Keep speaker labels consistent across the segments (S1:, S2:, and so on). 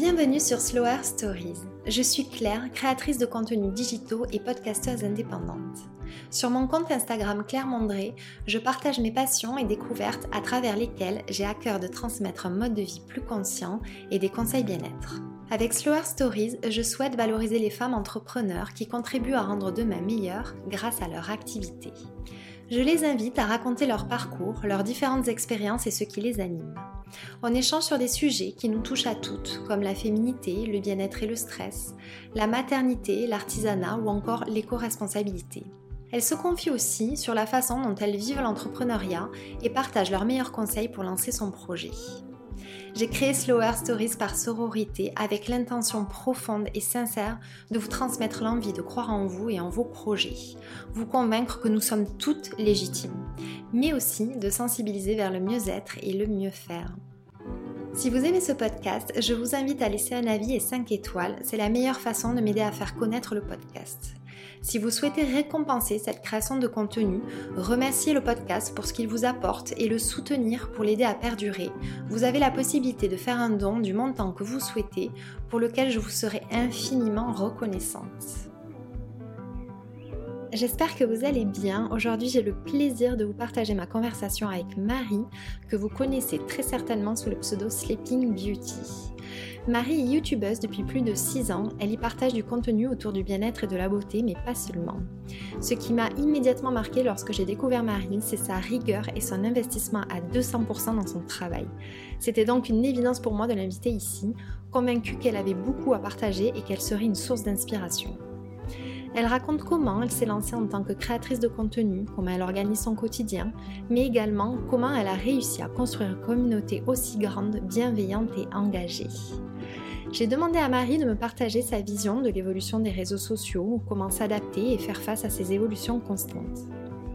S1: Bienvenue sur Slower Stories. Je suis Claire, créatrice de contenus digitaux et podcasteuse indépendante. Sur mon compte Instagram Claire Mondré, je partage mes passions et découvertes à travers lesquelles j'ai à cœur de transmettre un mode de vie plus conscient et des conseils bien-être. Avec Slower Stories, je souhaite valoriser les femmes entrepreneurs qui contribuent à rendre demain meilleures grâce à leur activité. Je les invite à raconter leur parcours, leurs différentes expériences et ce qui les anime. On échange sur des sujets qui nous touchent à toutes, comme la féminité, le bien-être et le stress, la maternité, l'artisanat ou encore l'éco-responsabilité. Elles se confient aussi sur la façon dont elles vivent l'entrepreneuriat et partagent leurs meilleurs conseils pour lancer son projet. J'ai créé Slower Stories par sororité avec l'intention profonde et sincère de vous transmettre l'envie de croire en vous et en vos projets, vous convaincre que nous sommes toutes légitimes, mais aussi de sensibiliser vers le mieux-être et le mieux faire. Si vous aimez ce podcast, je vous invite à laisser un avis et 5 étoiles, c'est la meilleure façon de m'aider à faire connaître le podcast. Si vous souhaitez récompenser cette création de contenu, remercier le podcast pour ce qu'il vous apporte et le soutenir pour l'aider à perdurer, vous avez la possibilité de faire un don du montant que vous souhaitez, pour lequel je vous serai infiniment reconnaissante. J'espère que vous allez bien. Aujourd'hui, j'ai le plaisir de vous partager ma conversation avec Marie, que vous connaissez très certainement sous le pseudo Sleeping Beauty. Marie est youtubeuse depuis plus de 6 ans, elle y partage du contenu autour du bien-être et de la beauté, mais pas seulement. Ce qui m'a immédiatement marqué lorsque j'ai découvert Marie, c'est sa rigueur et son investissement à 200% dans son travail. C'était donc une évidence pour moi de l'inviter ici, convaincue qu'elle avait beaucoup à partager et qu'elle serait une source d'inspiration. Elle raconte comment elle s'est lancée en tant que créatrice de contenu, comment elle organise son quotidien, mais également comment elle a réussi à construire une communauté aussi grande, bienveillante et engagée. J'ai demandé à Marie de me partager sa vision de l'évolution des réseaux sociaux, comment s'adapter et faire face à ces évolutions constantes.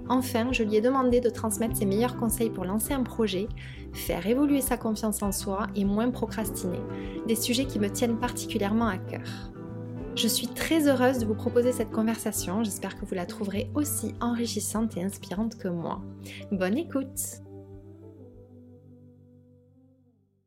S1: Enfin, je lui ai demandé de transmettre ses meilleurs conseils pour lancer un projet, faire évoluer sa confiance en soi et moins procrastiner, des sujets qui me tiennent particulièrement à cœur. Je suis très heureuse de vous proposer cette conversation, j'espère que vous la trouverez aussi enrichissante et inspirante que moi. Bonne écoute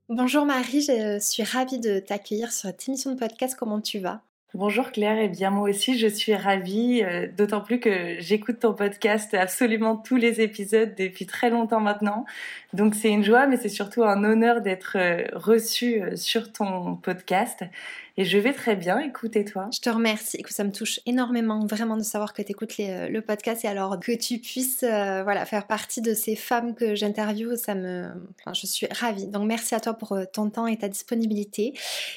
S1: Bonjour Marie, je suis ravie de t'accueillir sur cette émission de podcast. Comment tu vas?
S2: Bonjour Claire, et eh bien moi aussi je suis ravie, euh, d'autant plus que j'écoute ton podcast absolument tous les épisodes depuis très longtemps maintenant. Donc c'est une joie, mais c'est surtout un honneur d'être euh, reçue euh, sur ton podcast. Et je vais très bien, écoute, toi?
S1: Je te remercie. Écoute, ça me touche énormément vraiment de savoir que tu écoutes euh, le podcast et alors que tu puisses euh, voilà, faire partie de ces femmes que j'interviewe, ça me... Enfin, je suis ravie. Donc merci à toi pour euh, ton temps et ta disponibilité.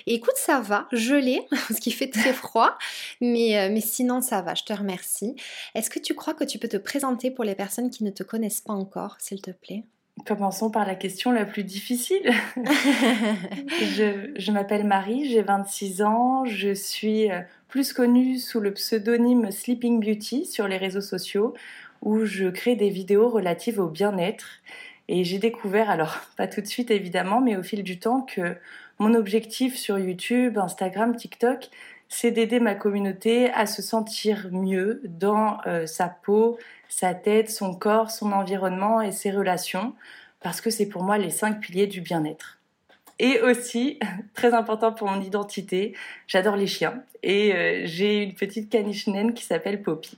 S1: Et écoute, ça va, je l'ai, ce qui fait très froid, mais, mais sinon ça va, je te remercie. Est-ce que tu crois que tu peux te présenter pour les personnes qui ne te connaissent pas encore, s'il te plaît?
S2: Commençons par la question la plus difficile. je, m'appelle Marie, j'ai 26 ans, je suis euh, plus connue sous le pseudonyme Sleeping Beauty sur les réseaux sociaux où je crée des vidéos relatives au bien-être. Et j'ai découvert, alors pas tout de suite évidemment, mais au fil du temps que mon objectif sur YouTube, Instagram, TikTok, c'est d'aider ma communauté à se sentir mieux dans euh, sa peau, sa tête, son corps, son environnement et ses relations, parce que c'est pour moi les cinq piliers du bien-être. Et aussi, très important pour mon identité, j'adore les chiens et euh, j'ai une petite caniche naine qui s'appelle Poppy.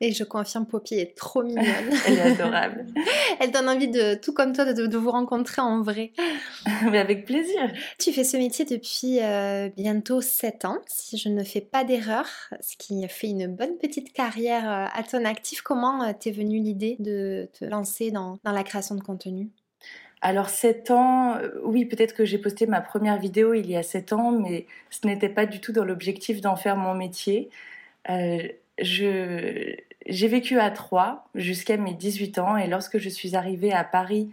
S1: Et je confirme, Poppy est trop mignonne.
S2: Elle est adorable.
S1: Elle donne envie de, tout comme toi, de, vous rencontrer en vrai.
S2: Mais avec plaisir.
S1: Tu fais ce métier depuis euh, bientôt 7 ans, si je ne fais pas d'erreur, ce qui fait une bonne petite carrière euh, à ton actif. Comment euh, t'es venue l'idée de te lancer dans, dans la création de contenu?
S2: Alors 7 ans, oui, peut-être que j'ai posté ma première vidéo il y a 7 ans, mais ce n'était pas du tout dans l'objectif d'en faire mon métier. je, j'ai vécu à Troyes jusqu'à mes 18 ans et lorsque je suis arrivée à Paris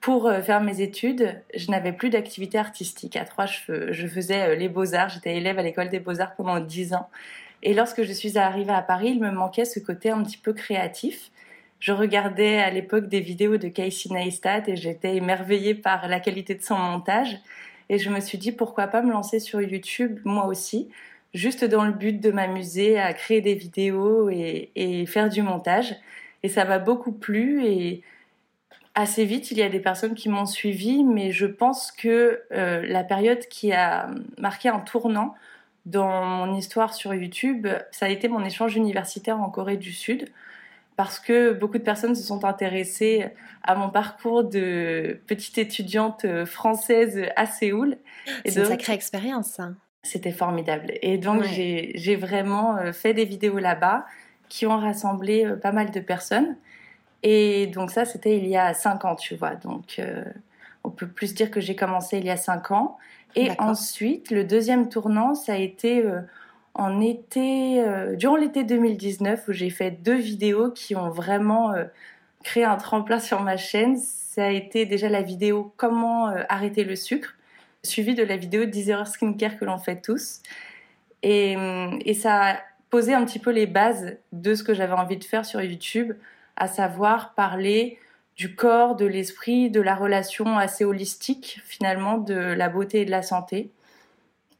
S2: pour euh, faire mes études, je n'avais plus d'activité artistique. À Troyes, je, faisais euh, les beaux-arts, j'étais élève à l'école des beaux-arts pendant 10 ans. Et lorsque je suis arrivée à Paris, il me manquait ce côté un petit peu créatif. Je regardais à l'époque des vidéos de Casey Neistat et j'étais émerveillée par la qualité de son montage. Et je me suis dit pourquoi pas me lancer sur YouTube moi aussi juste dans le but de m'amuser à créer des vidéos et, faire du montage. Et ça m'a beaucoup plu et assez vite, il y a des personnes qui m'ont suivi, mais je pense que euh, la période qui a marqué un tournant dans mon histoire sur YouTube, ça a été mon échange universitaire en Corée du Sud, parce que beaucoup de personnes se sont intéressées à mon parcours de petite étudiante française à Séoul.
S1: C'est une sacrée expérience, ça.
S2: C'était formidable. Et donc, j'ai vraiment euh, fait des vidéos là-bas qui ont rassemblé euh, pas mal de personnes. Et donc ça, c'était il y a cinq ans, tu vois. Donc euh, on peut plus dire que j'ai commencé il y a cinq ans. Et ensuite, le deuxième tournant, ça a été euh, en été, euh, durant l'été 2019, où j'ai fait deux vidéos qui ont vraiment créé un tremplin sur ma chaîne. Ça a été déjà la vidéo Comment arrêter le sucre, suivie de la vidéo 10 heures skincare que l'on fait tous. Et, et ça a posé un petit peu les bases de ce que j'avais envie de faire sur YouTube à savoir parler du corps, de l'esprit, de la relation assez holistique finalement de la beauté et de la santé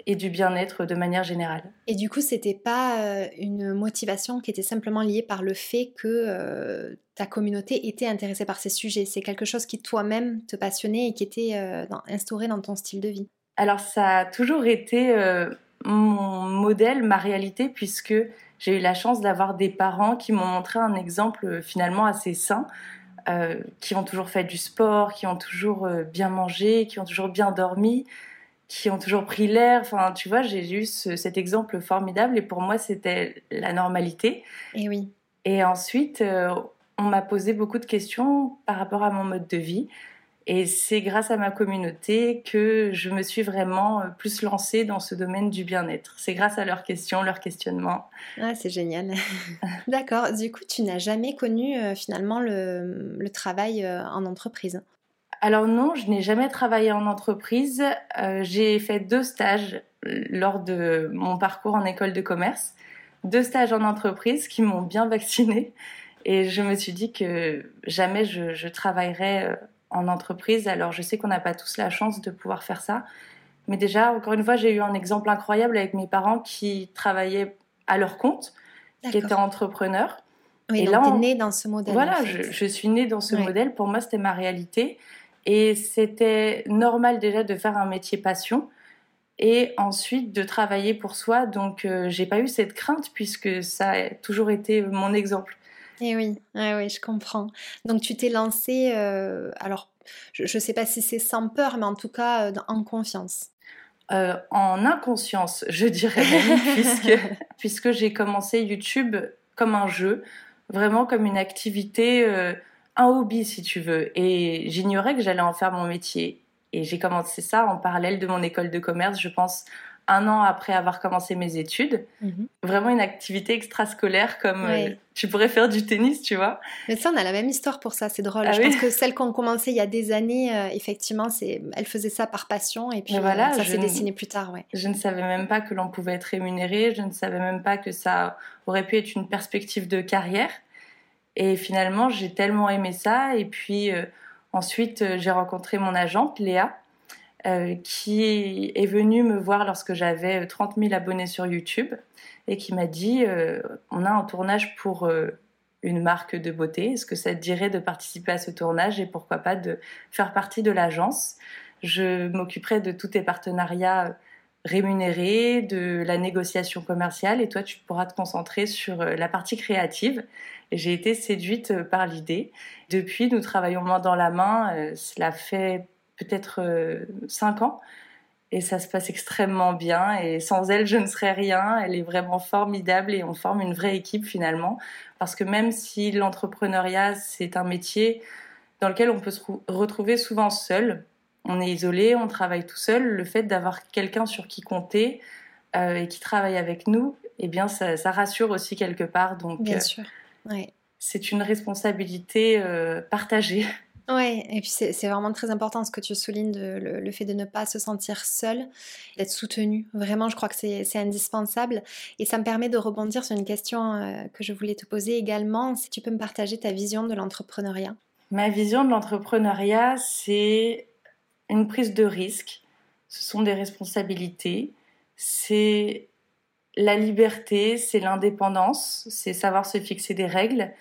S2: et du bien-être de manière générale.
S1: Et du coup, c'était pas euh, une motivation qui était simplement liée par le fait que euh, ta communauté était intéressée par ces sujets. C'est quelque chose qui toi-même te passionnait et qui était euh, instauré dans ton style de vie.
S2: Alors, ça a toujours été mon modèle, ma réalité, puisque j'ai eu la chance d'avoir des parents qui m'ont montré un exemple finalement assez sain, qui ont toujours fait du sport, qui ont toujours bien mangé, qui ont toujours bien dormi, qui ont toujours pris l'air. Enfin, tu vois, j'ai eu cet exemple formidable et pour moi, c'était la normalité.
S1: Et oui.
S2: Et ensuite, on m'a posé beaucoup de questions par rapport à mon mode de vie. Et c'est grâce à ma communauté que je me suis vraiment euh, plus lancée dans ce domaine du bien-être. C'est grâce à leurs questions, leurs questionnements.
S1: Ah, c'est génial. D'accord. Du coup, tu n'as jamais connu euh, finalement le, travail euh, en entreprise?
S2: Alors non, je n'ai jamais travaillé en entreprise. J'ai fait deux stages lors de mon parcours en école de commerce. Deux stages en entreprise qui m'ont bien vaccinée. Et je me suis dit que jamais je, je travaillerais en entreprise. Alors je sais qu'on n'a pas tous la chance de pouvoir faire ça. Mais déjà, encore une fois, j'ai eu un exemple incroyable avec mes parents qui travaillaient à leur compte, qui étaient entrepreneurs.
S1: Oui, et donc là, née dans ce modèle.
S2: Voilà, je, suis née dans ce modèle. Pour moi, c'était ma réalité. Et c'était normal déjà de faire un métier passion et ensuite de travailler pour soi. Donc, euh, j'ai pas eu cette crainte puisque ça a toujours été mon exemple.
S1: Eh oui, oui, je comprends. Donc tu t'es lancé, euh, alors je ne sais pas si c'est sans peur, mais en tout cas euh, en confiance.
S2: Euh, en inconscience, je dirais même, puisque, puisque j'ai commencé YouTube comme un jeu, vraiment comme une activité, un hobby si tu veux. Et j'ignorais que j'allais en faire mon métier. Et j'ai commencé ça en parallèle de mon école de commerce, je pense un an après avoir commencé mes études. Mhm. Vraiment une activité extrascolaire comme euh, tu pourrais faire du tennis, tu vois.
S1: Mais ça, on a la même histoire pour ça, c'est drôle. Ah je pense que celle qu'on commençait il y a des années, euh, effectivement, c'est, elle faisait ça par passion et puis voilà, ça s'est dessiné plus tard. Ouais.
S2: Je ne savais même pas que l'on pouvait être rémunéré, je ne savais même pas que ça aurait pu être une perspective de carrière. Et finalement, j'ai tellement aimé ça. Et puis euh, ensuite, j'ai rencontré mon agente, Léa euh, qui est venu me voir lorsque j'avais 30 000 abonnés sur YouTube et qui m'a dit euh, on a un tournage pour euh, une marque de beauté. Est-ce que ça te dirait de participer à ce tournage et pourquoi pas de faire partie de l'agence? Je m'occuperai de tous tes partenariats rémunérés, de la négociation commerciale et toi tu pourras te concentrer sur la partie créative. J'ai été séduite par l'idée. Depuis, nous travaillons main dans la main. Cela fait peut-être euh, cinq ans. Et ça se passe extrêmement bien. Et sans elle, je ne serais rien. Elle est vraiment formidable et on forme une vraie équipe finalement. Parce que même si l'entrepreneuriat, c'est un métier dans lequel on peut se retrouver souvent seul, on est isolé, on travaille tout seul, le fait d'avoir quelqu'un sur qui compter euh, et qui travaille avec nous, eh bien, ça, rassure aussi quelque part. Donc,
S1: bien euh, sûr.
S2: C'est une responsabilité partagée.
S1: Oui, et puis c'est vraiment très important ce que tu soulignes, de, le, fait de ne pas se sentir seul, d'être soutenu. Vraiment, je crois que c'est indispensable. Et ça me permet de rebondir sur une question euh, que je voulais te poser également. Si tu peux me partager ta vision de l'entrepreneuriat.
S2: Ma vision de l'entrepreneuriat, c'est une prise de risque. Ce sont des responsabilités. C'est la liberté, c'est l'indépendance, c'est savoir se fixer des règles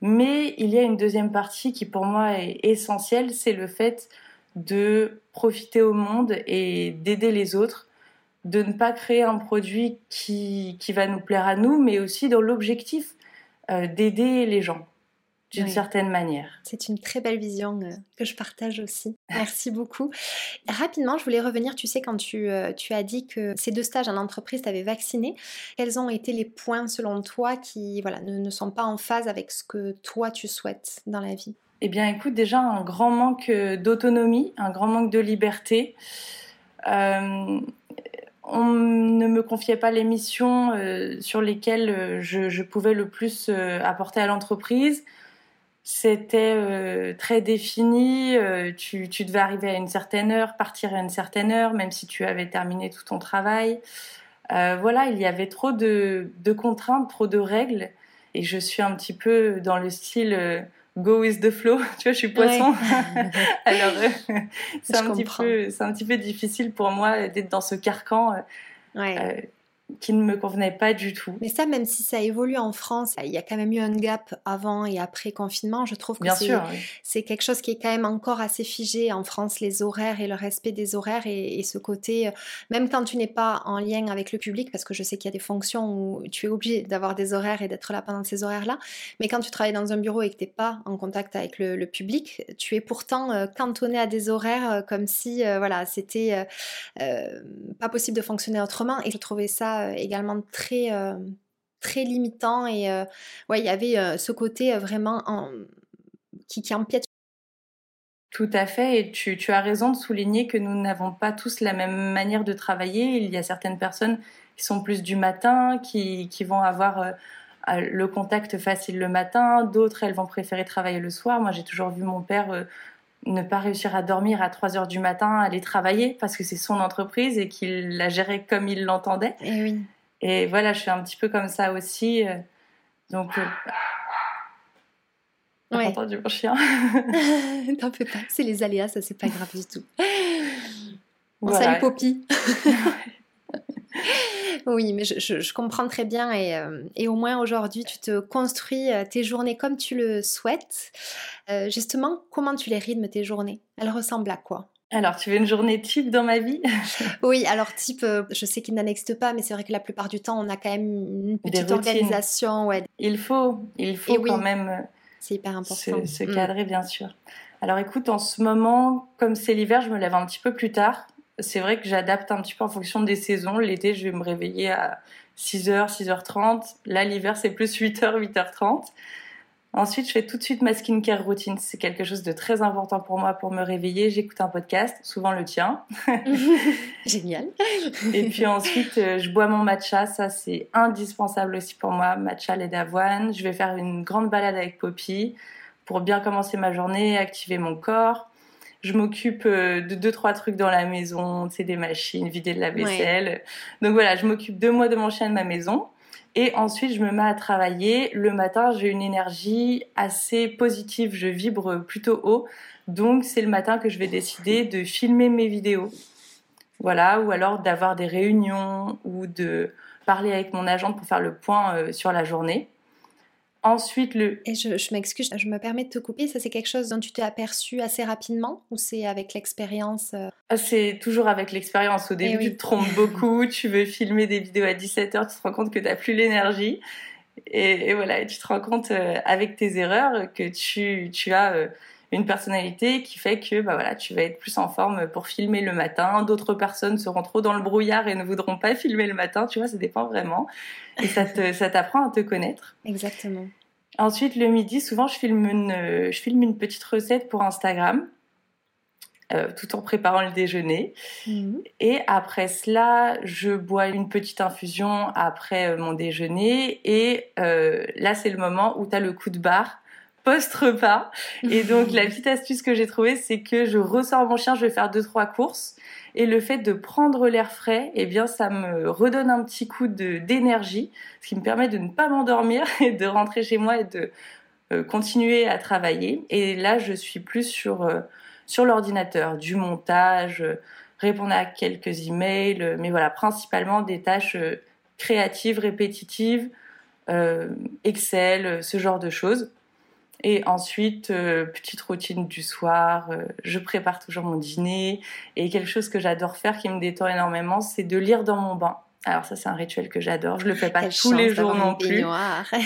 S2: Mais il y a une deuxième partie qui pour moi est essentielle, c'est le fait de profiter au monde et d'aider les autres, de ne pas créer un produit qui, va nous plaire à nous, mais aussi dans l'objectif euh, d'aider les gens d'une certaine manière.
S1: C'est une très belle vision euh, que je partage aussi. Merci beaucoup. Rapidement, je voulais revenir, tu sais, quand tu, euh, tu as dit que ces deux stages en entreprise t'avaient vacciné, quels ont été les points selon toi qui voilà, ne, ne, sont pas en phase avec ce que toi tu souhaites dans la vie?
S2: Eh bien, écoute, déjà un grand manque euh, d'autonomie, un grand manque de liberté. on ne me confiait pas les missions sur lesquelles je, je, pouvais le plus apporter à l'entreprise c'était euh, très défini. Euh, tu, tu, devais arriver à une certaine heure, partir à une certaine heure, même si tu avais terminé tout ton travail. Euh, voilà, il y avait trop de, de, contraintes, trop de règles. Et je suis un petit peu dans le style go with the flow. tu vois, je suis poisson. Alors, c'est un, petit peu, un petit peu difficile pour moi d'être dans ce carcan. Ouais qui ne me convenait pas du tout.
S1: Mais ça, même si ça évolue en France, il y a quand même eu un gap avant et après confinement. Je trouve que c'est quelque chose qui est quand même encore assez figé en France, les horaires et le respect des horaires et, ce côté, euh, même quand tu n'es pas en lien avec le public, parce que je sais qu'il y a des fonctions où tu es obligé d'avoir des horaires et d'être là pendant ces horaires-là, mais quand tu travailles dans un bureau et que tu n'es pas en contact avec le, public, tu es pourtant euh, cantonné à des horaires euh, comme si voilà, c'était pas possible de fonctionner autrement. Et je trouvais ça euh, également très, euh, très limitant. Et euh, ouais, il y avait ce côté vraiment en, qui, qui empiète
S2: tout à fait, et tu, tu, as raison de souligner que nous n'avons pas tous la même manière de travailler. Il y a certaines personnes qui sont plus du matin, qui, qui vont avoir le contact facile le matin, d'autres, elles vont préférer travailler le soir. Moi, j'ai toujours vu mon père ne pas réussir à dormir à 3 heures du matin, aller travailler parce que c'est son entreprise et qu'il la gérait comme il l'entendait.
S1: Et, eh oui.
S2: et voilà, je suis un petit peu comme ça aussi. Euh, donc. Euh... Ouais. entendu mon chien
S1: T'en fais pas, c'est les aléas, ça c'est pas grave du tout. Bon, Salut Poppy Oui, mais je, comprends très bien euh, et, au moins aujourd'hui, tu te construis euh, tes journées comme tu le souhaites. Euh, justement, comment tu les rythmes tes journées? Elles ressemblent à quoi?
S2: Alors, tu veux une journée type dans ma vie?
S1: Oui, alors type, je sais qu'il n'existe pas, mais c'est vrai que la plupart du temps, on a quand même une petite organisation. Ouais.
S2: Il faut, il faut quand même
S1: c'est hyper important.
S2: Se, mm. cadrer, bien sûr. Alors écoute, en ce moment, comme c'est l'hiver, je me lève un petit peu plus tard c'est vrai que j'adapte un petit peu en fonction des saisons. L'été, je vais me réveiller à 6h, 6h30. Là, l'hiver, c'est plus 8h, 8h30. Ensuite, je fais tout de suite ma skincare routine. C'est quelque chose de très important pour moi pour me réveiller. J'écoute un podcast, souvent le tien.
S1: Génial.
S2: Et puis ensuite, euh, je bois mon matcha. Ça, c'est indispensable aussi pour moi. Matcha, lait d'avoine. Je vais faire une grande balade avec Poppy pour bien commencer ma journée, activer mon corps je m'occupe euh, de deux trois trucs dans la maison, c'est des machines, vider de la vaisselle. Donc voilà, je m'occupe de moi, de mon chien, de ma maison. Et ensuite, je me mets à travailler. Le matin, j'ai une énergie assez positive. Je vibre plutôt haut. Donc, c'est le matin que je vais décider de filmer mes vidéos. Voilà. Ou alors d'avoir des réunions ou de parler avec mon agent pour faire le point euh, sur la journée. Ensuite, le...
S1: Et je, m'excuse, je me permets de te couper. Ça, c'est quelque chose dont tu t'es aperçu assez rapidement ou c'est avec l'expérience euh?
S2: ah, C'est toujours avec l'expérience. Au début, eh tu te trompes beaucoup. tu veux filmer des vidéos à 17h, tu te rends compte que tu n'as plus l'énergie. Et, voilà, et tu te rends compte euh, avec tes erreurs que tu, tu as euh, une personnalité qui fait que bah voilà, tu vas être plus en forme pour filmer le matin. D'autres personnes seront trop dans le brouillard et ne voudront pas filmer le matin. Tu vois, ça dépend vraiment. Et ça t'apprend à te connaître.
S1: Exactement.
S2: Ensuite, le midi, souvent, je filme une, je filme une petite recette pour Instagram. Euh, tout en préparant le déjeuner. Mhm. Et après cela, je bois une petite infusion après euh, mon déjeuner. Et euh, là, c'est le moment où tu as le coup de barre post-repas. Et donc, la petite astuce que j'ai trouvée, c'est que je ressors mon chien, je vais faire deux, trois courses. Et le fait de prendre l'air frais, eh bien, ça me redonne un petit coup d'énergie, ce qui me permet de ne pas m'endormir et de rentrer chez moi et de euh, continuer à travailler. Et là, je suis plus sur, euh, sur l'ordinateur, du montage, euh, répondre à quelques emails, mais voilà, principalement des tâches créatives, répétitives, Excel, ce genre de choses. Et ensuite, euh, petite routine du soir, euh, je prépare toujours mon dîner. Et quelque chose que j'adore faire qui me détend énormément, c'est de lire dans mon bain. Alors ça, c'est un rituel que j'adore. Je le fais pas tous les jours non plus.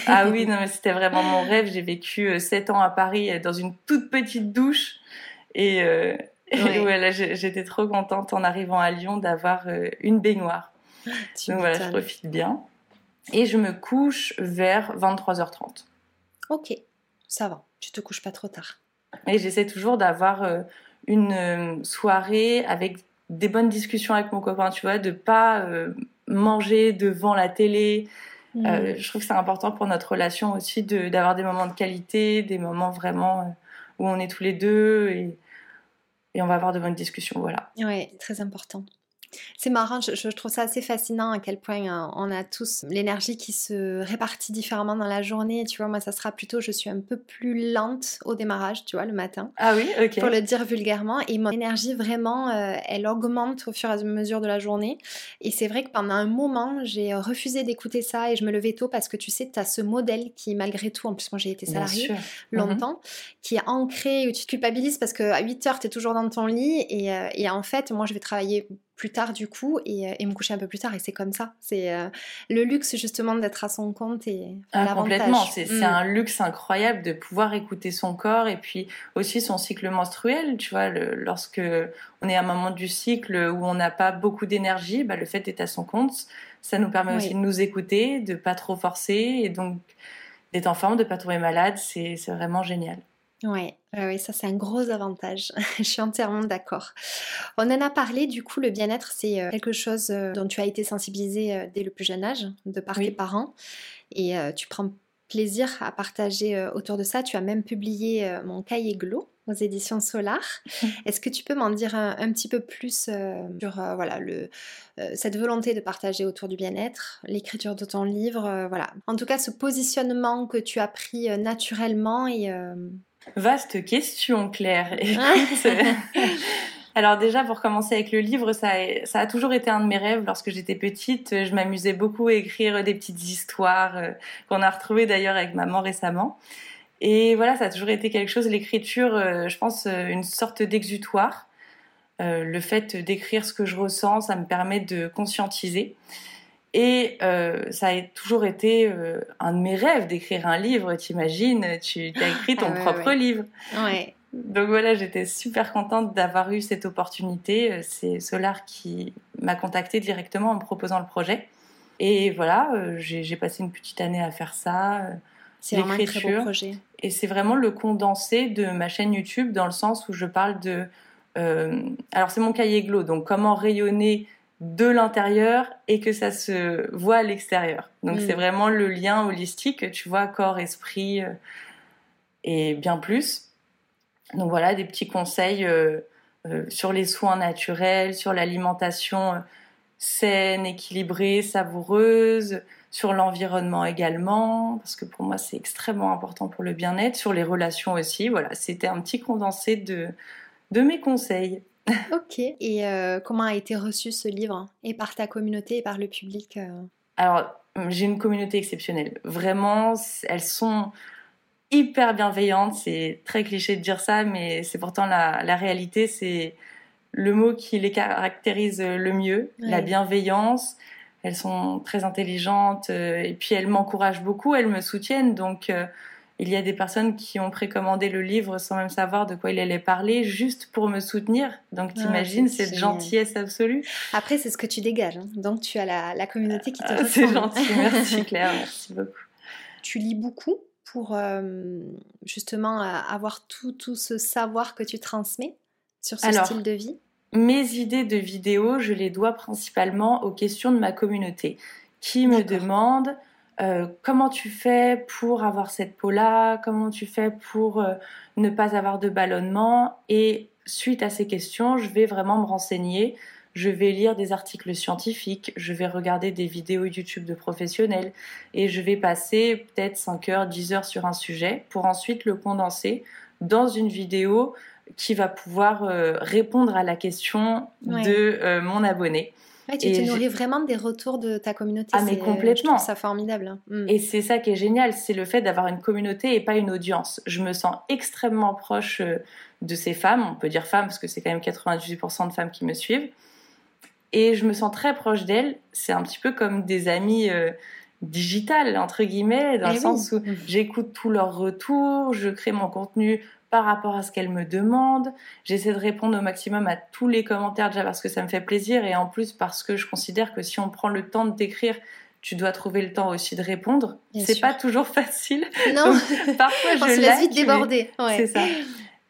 S2: ah oui, non, mais c'était vraiment mon rêve. J'ai vécu 7 ans à Paris dans une toute petite douche. Et, ouais. j'étais trop contente en arrivant à Lyon d'avoir une baignoire. Donc voilà, je profite bien. Et je me couche vers 23h30.
S1: Ok, ça va. Tu te couches pas trop tard.
S2: Et j'essaie toujours d'avoir euh, une euh, soirée avec des bonnes discussions avec mon copain, tu vois, de pas euh, manger devant la télé. Mm. je trouve que c'est important pour notre relation aussi d'avoir des moments de qualité, des moments vraiment où on est tous les deux et, et on va avoir de bonnes discussions, voilà.
S1: Oui, très important. C'est marrant, je, trouve ça assez fascinant à quel point euh, on a tous l'énergie qui se répartit différemment dans la journée. Tu vois, moi, ça sera plutôt, je suis un peu plus lente au démarrage, tu vois, le matin.
S2: Ah oui, ok.
S1: Pour le dire vulgairement. Et mon énergie, vraiment, euh, elle augmente au fur et à mesure de la journée. Et c'est vrai que pendant un moment, j'ai refusé d'écouter ça et je me levais tôt parce que tu sais, tu as ce modèle qui, malgré tout, en plus, moi j'ai été salariée longtemps, mhm. qui est ancré où tu te culpabilises parce qu'à 8 heures, tu es toujours dans ton lit. Et, euh, et en fait, moi, je vais travailler plus tard du coup et, euh, me coucher un peu plus tard et c'est comme ça. C'est euh, le luxe justement d'être à son compte et
S2: ah, complètement. C'est mm. un luxe incroyable de pouvoir écouter son corps et puis aussi son cycle menstruel. Tu vois, lorsque on est à un moment du cycle où on n'a pas beaucoup d'énergie, bah, le fait d'être à son compte, ça nous permet aussi de nous écouter, de pas trop forcer et donc d'être en forme, de pas tomber malade. C'est vraiment génial.
S1: Ouais, oui, ça c'est un gros avantage. Je suis entièrement d'accord. On en a parlé, du coup, le bien-être, c'est euh, quelque chose euh, dont tu as été sensibilisé euh, dès le plus jeune âge, de par tes parents, et tu prends plaisir à partager autour de ça. Tu as même publié mon cahier Glow aux éditions Solar. Est-ce que tu peux m'en dire un, petit peu plus sur voilà, le, cette volonté de partager autour du bien-être, l'écriture de ton livre, voilà. En tout cas, ce positionnement que tu as pris naturellement et
S2: Vaste question, Claire. alors déjà, pour commencer avec le livre, ça a, toujours été un de mes rêves. Lorsque j'étais petite, je m'amusais beaucoup à écrire des petites histoires euh, qu'on a retrouvées d'ailleurs avec maman récemment. Et voilà, ça a toujours été quelque chose, l'écriture, euh, je pense, euh, une sorte d'exutoire. le fait d'écrire ce que je ressens, ça me permet de conscientiser. Et euh, ça a toujours été euh, un de mes rêves d'écrire un livre. T'imagines, tu as écrit ton ah propre livre.
S1: Ouais.
S2: Donc voilà, j'étais super contente d'avoir eu cette opportunité. Euh, c'est Solar qui m'a contacté directement en me proposant le projet. Et voilà, j'ai passé une petite année à faire ça.
S1: C'est vraiment un très beau projet.
S2: Et c'est vraiment le condensé de ma chaîne YouTube dans le sens où je parle de... alors c'est mon cahier glow, donc comment rayonner de l'intérieur et que ça se voit à l'extérieur. Donc c'est mm. vraiment le lien holistique, tu vois, corps, esprit euh, et bien plus. Donc voilà, des petits conseils euh, euh, sur les soins naturels, sur l'alimentation saine, équilibrée, savoureuse, sur l'environnement également, parce que pour moi c'est extrêmement important pour le bien-être, sur les relations aussi. Voilà, c'était un petit condensé de, de mes conseils.
S1: ok. Et euh, comment a été reçu ce livre? Et par ta communauté et par le public euh?
S2: Alors, j'ai une communauté exceptionnelle. Vraiment, elles sont hyper bienveillantes. C'est très cliché de dire ça, mais c'est pourtant la, réalité. C'est le mot qui les caractérise le mieux, la bienveillance. Elles sont très intelligentes euh, et puis elles m'encouragent beaucoup, elles me soutiennent. Donc, il y a des personnes qui ont précommandé le livre sans même savoir de quoi il allait parler, juste pour me soutenir. Donc ah, t'imagines cette gentillesse absolue?
S1: Après, c'est ce que tu dégages. Hein. Donc tu as la, communauté qui te ah,
S2: C'est gentil, merci Claire, merci beaucoup.
S1: Tu lis beaucoup pour euh, justement euh, avoir tout, tout ce savoir que tu transmets sur ce style de vie?
S2: Mes idées de vidéos, je les dois principalement aux questions de ma communauté qui me demandent euh, comment tu fais pour avoir cette peau-là, comment tu fais pour euh, ne pas avoir de ballonnement? Et suite à ces questions, je vais vraiment me renseigner. Je vais lire des articles scientifiques, je vais regarder des vidéos YouTube de professionnels et je vais passer peut-être 5 heures, 10 heures sur un sujet pour ensuite le condenser dans une vidéo qui va pouvoir euh, répondre à la question de mon abonné.
S1: Tu te nourris vraiment des retours de ta communauté.
S2: Ah, mais complètement.
S1: ça formidable. Hein.
S2: Mm. Et c'est ça qui est génial, c'est le fait d'avoir une communauté et pas une audience. Je me sens extrêmement proche euh, de ces femmes, on peut dire femmes parce que c'est quand même 98% de femmes qui me suivent. Et je me sens très proche d'elles. C'est un petit peu comme des amis euh, digitales, entre guillemets, dans le eh sens où j'écoute tous leurs retours, je crée mon contenu par rapport à ce qu'elle me demande. J'essaie de répondre au maximum à tous les commentaires déjà parce que ça me fait plaisir et en plus parce que je considère que si on prend le temps de t'écrire, tu dois trouver le temps aussi de répondre. C'est pas toujours facile.
S1: Non.
S2: parfois je
S1: se laisse vite déborder.
S2: C'est ça.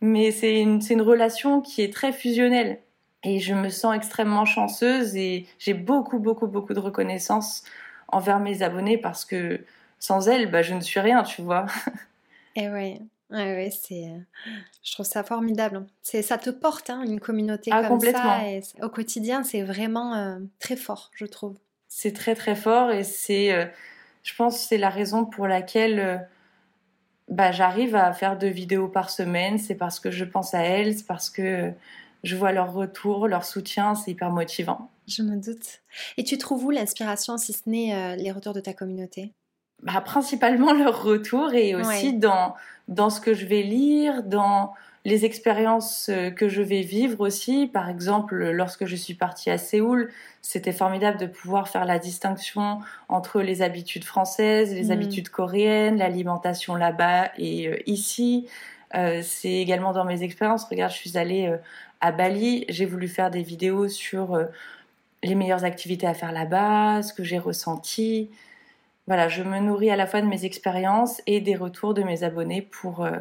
S2: Mais c'est une, une relation qui est très fusionnelle et je me sens extrêmement chanceuse et j'ai beaucoup beaucoup beaucoup de reconnaissance envers mes abonnés parce que sans elles, bah, je ne suis rien, tu vois.
S1: Et eh ouais. C'est, euh, je trouve ça formidable. C'est, ça te porte, hein, une communauté ah, comme ça. Et au quotidien, c'est vraiment euh, très fort, je trouve.
S2: C'est très très fort et c'est, euh, je pense, c'est la raison pour laquelle bah, j'arrive à faire deux vidéos par semaine. C'est parce que je pense à elles, c'est parce que je vois leur retour, leur soutien, c'est hyper motivant.
S1: Je me doute. Et tu trouves où l'inspiration, si ce n'est les retours de ta communauté?
S2: Bah, principalement leur retour et aussi dans, dans ce que je vais lire, dans les expériences euh, que je vais vivre aussi. Par exemple, lorsque je suis partie à Séoul, c'était formidable de pouvoir faire la distinction entre les habitudes françaises, les mm. habitudes coréennes, l'alimentation là-bas et euh, ici. Euh, c'est également dans mes expériences. Regarde, je suis allée euh, à Bali, j'ai voulu faire des vidéos sur les meilleures activités à faire là-bas, ce que j'ai ressenti voilà, je me nourris à la fois de mes expériences et des retours de mes abonnés pour euh,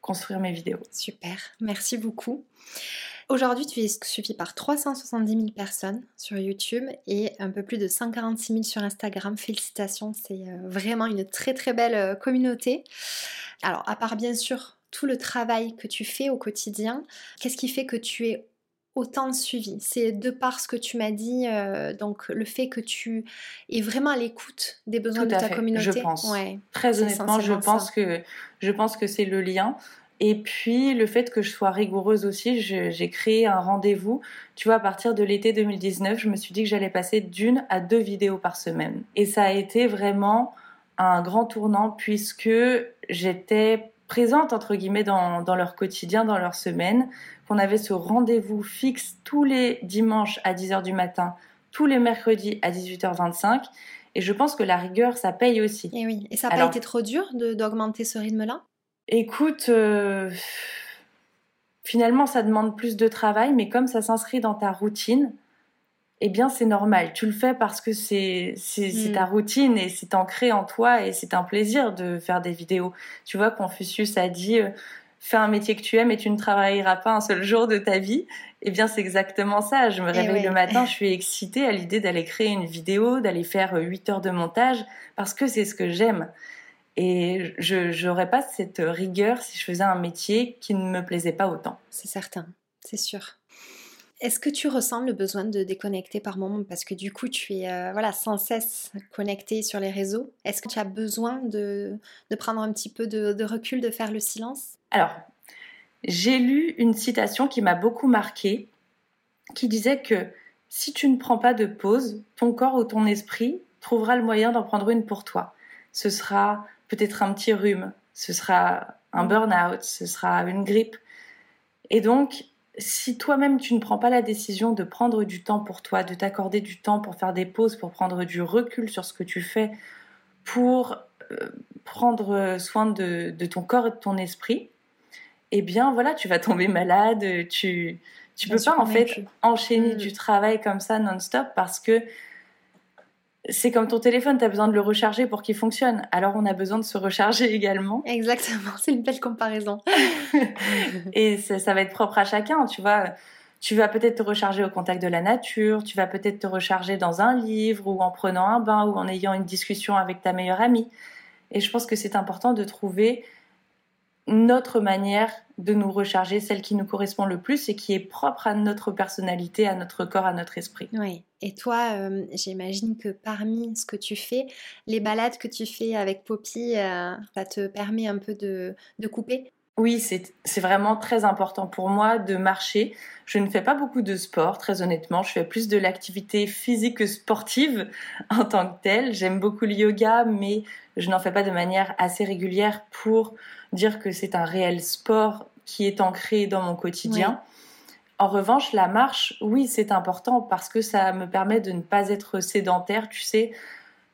S2: construire mes vidéos.
S1: Super, merci beaucoup. Aujourd'hui, tu es suivi par 370 000 personnes sur YouTube et un peu plus de 146 000 sur Instagram. Félicitations, c'est euh, vraiment une très très belle euh, communauté. Alors, à part bien sûr tout le travail que tu fais au quotidien, qu'est-ce qui fait que tu es autant de suivi. C'est de par ce que tu m'as dit, euh, donc le fait que tu es vraiment à l'écoute des besoins de ta communauté.
S2: Je pense. Très honnêtement, je pense que je pense que c'est le lien. Et puis le fait que je sois rigoureuse aussi, j'ai créé un rendez-vous. Tu vois, à partir de l'été 2019, je me suis dit que j'allais passer d'une à deux vidéos par semaine. Et ça a été vraiment un grand tournant puisque j'étais présente entre guillemets dans, dans leur quotidien, dans leur semaine qu'on avait ce rendez-vous fixe tous les dimanches à 10h du matin, tous les mercredis à 18h25. Et je pense que la rigueur, ça paye aussi.
S1: Et oui, et ça n'a pas été trop dur d'augmenter ce rythme-là?
S2: Écoute, euh, finalement, ça demande plus de travail, mais comme ça s'inscrit dans ta routine, eh bien, c'est normal. Tu le fais parce que c'est hmm. ta routine et c'est ancré en toi et c'est un plaisir de faire des vidéos. Tu vois, Confucius a dit euh, fais un métier que tu aimes et tu ne travailleras pas un seul jour de ta vie. Eh bien, c'est exactement ça. Je me eh réveille le matin, je suis excitée à l'idée d'aller créer une vidéo, d'aller faire 8 heures de montage parce que c'est ce que j'aime. Et je n'aurais pas cette rigueur si je faisais un métier qui ne me plaisait pas autant.
S1: C'est certain, c'est sûr. Est-ce que tu ressens le besoin de déconnecter par moment? Parce que du coup tu es euh, voilà sans cesse connecté sur les réseaux Est-ce que tu as besoin de, prendre un petit peu de recul, de faire le silence?
S2: Alors, j'ai lu une citation qui m'a beaucoup marquée, qui disait que si tu ne prends pas de pause, ton corps ou ton esprit trouvera le moyen d'en prendre une pour toi. Ce sera peut-être un petit rhume, ce sera un burn-out, ce sera une grippe. Et donc, si toi-même tu ne prends pas la décision de prendre du temps pour toi, de t'accorder du temps pour faire des pauses, pour prendre du recul sur ce que tu fais, pour euh, prendre soin de, ton corps et de ton esprit, eh bien voilà, tu vas tomber malade, tu tu peux pas en fait enchaîner mm. du travail comme ça non-stop parce que c'est comme ton téléphone, tu as besoin de le recharger pour qu'il fonctionne. Alors on a besoin de se recharger également.
S1: Exactement, c'est une belle comparaison.
S2: et ça, ça, va être propre à chacun, tu vois. Tu vas peut-être te recharger au contact de la nature, tu vas peut-être te recharger dans un livre ou en prenant un bain ou en ayant une discussion avec ta meilleure amie. Et je pense que c'est important de trouver notre manière de nous recharger, celle qui nous correspond le plus et qui est propre à notre personnalité, à notre corps, à notre esprit.
S1: Oui. Et toi, euh, j'imagine que parmi ce que tu fais, les balades que tu fais avec Poppy, euh, ça te permet un peu de, couper?
S2: Oui, c'est vraiment très important pour moi de marcher. Je ne fais pas beaucoup de sport, très honnêtement. Je fais plus de l'activité physique que sportive en tant que telle. J'aime beaucoup le yoga, mais je n'en fais pas de manière assez régulière pour dire que c'est un réel sport qui est ancré dans mon quotidien. En revanche, la marche, oui, c'est important parce que ça me permet de ne pas être sédentaire. Tu sais,